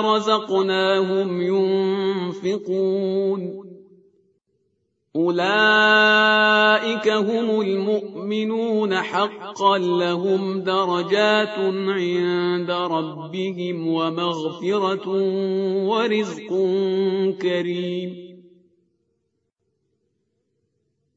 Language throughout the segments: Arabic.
رزقناهم ينفقون. أولئك هم المؤمنون حقا لهم درجات عند ربهم ومغفرة ورزق كريم.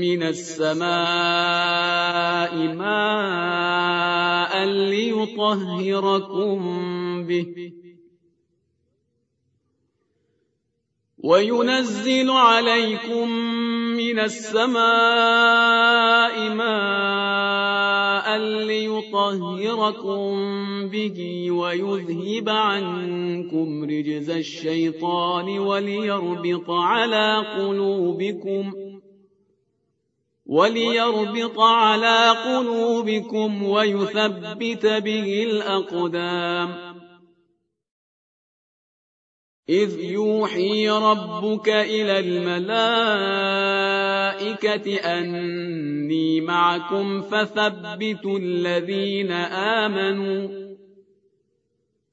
من السماء ماء ليطهركم به. وينزل عليكم من السماء ماء ليطهركم به ويذهب عنكم رجز الشيطان وليربط على قلوبكم ۖ. وليربط على قلوبكم ويثبت به الأقدام. إذ يوحي ربك إلى الملائكة أني معكم فثبتوا الذين آمنوا.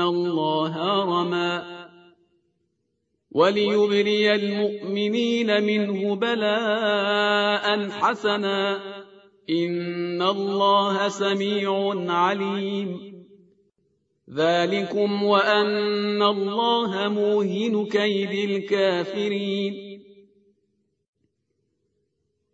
الله رمى وليبري المؤمنين منه بلاء حسنا إن الله سميع عليم ذلكم وأن الله موهن كيد الكافرين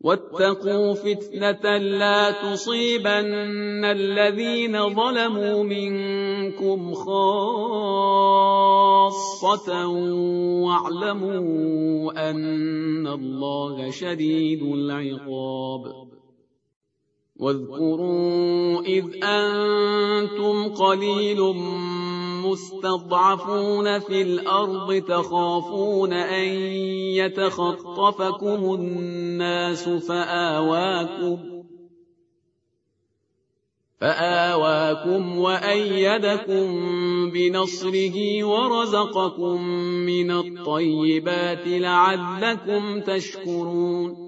واتقوا فتنة لا تصيبن الذين ظلموا منكم خاصة واعلموا أن الله شديد العقاب. واذكروا إذ أنتم قليل مستضعفون في الأرض تخافون أن يتخطفكم الناس فآواكم فآواكم وأيدكم بنصره ورزقكم من الطيبات لعلكم تشكرون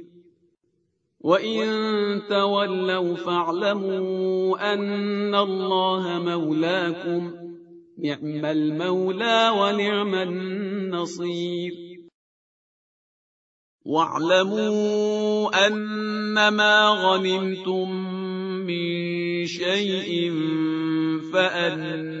وإن تولوا فاعلموا أن الله مولاكم نعم المولى ونعم النصير واعلموا أنما غنمتم من شيء فأن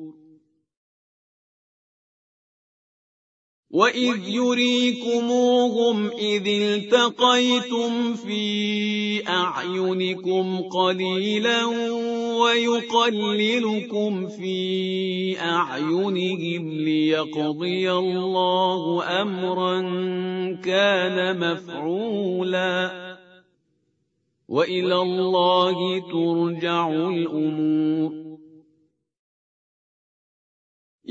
وإذ يريكموهم إذ التقيتم في أعينكم قليلا ويقللكم في أعينهم ليقضي الله أمرا كان مفعولا وإلى الله ترجع الأمور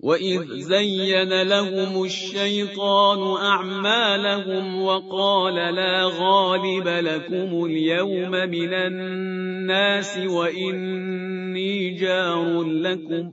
وإذ زين لهم الشيطان أعمالهم وقال لا غالب لكم اليوم من الناس وإني جار لكم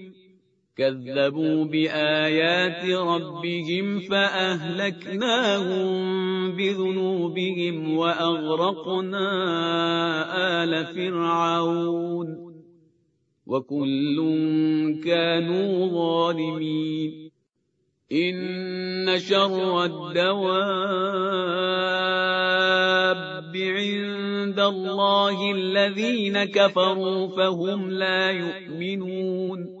كذبوا بآيات ربهم فأهلكناهم بذنوبهم وأغرقنا آل فرعون. وكل كانوا ظالمين. إن شر الدواب عند الله الذين كفروا فهم لا يؤمنون.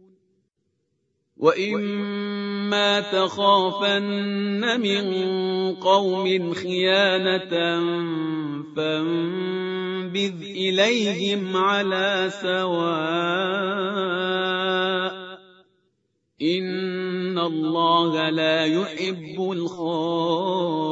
وإما تخافن من قوم خيانة فانبذ إليهم على سواء إن الله لا يحب الخائنين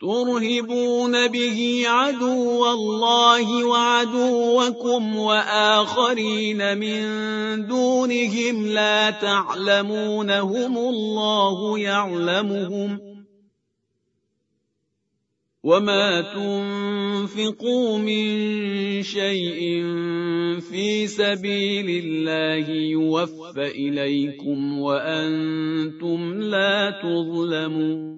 ترهبون به عدو الله وعدوكم وآخرين من دونهم لا تعلمونهم الله يعلمهم وما تنفقوا من شيء في سبيل الله يوفى إليكم وأنتم لا تظلمون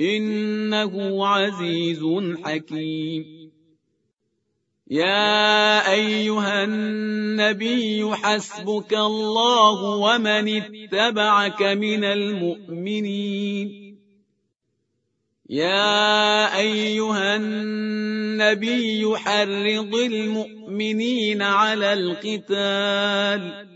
إنه عزيز حكيم. يا أيها النبي حسبك الله ومن اتبعك من المؤمنين. يا أيها النبي حرض المؤمنين على القتال.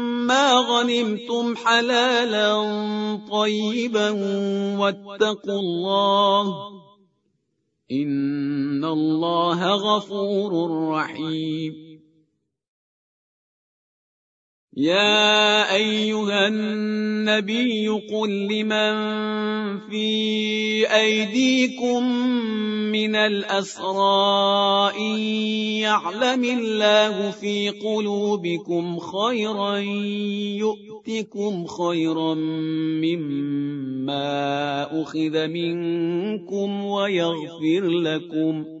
غنمتم حلالا طيبا واتقوا الله إن الله غفور رحيم يا أيها النبي قل لمن في أيديكم من الأسرى إن يعلم الله في قلوبكم خيرا يؤتكم خيرا مما أخذ منكم ويغفر لكم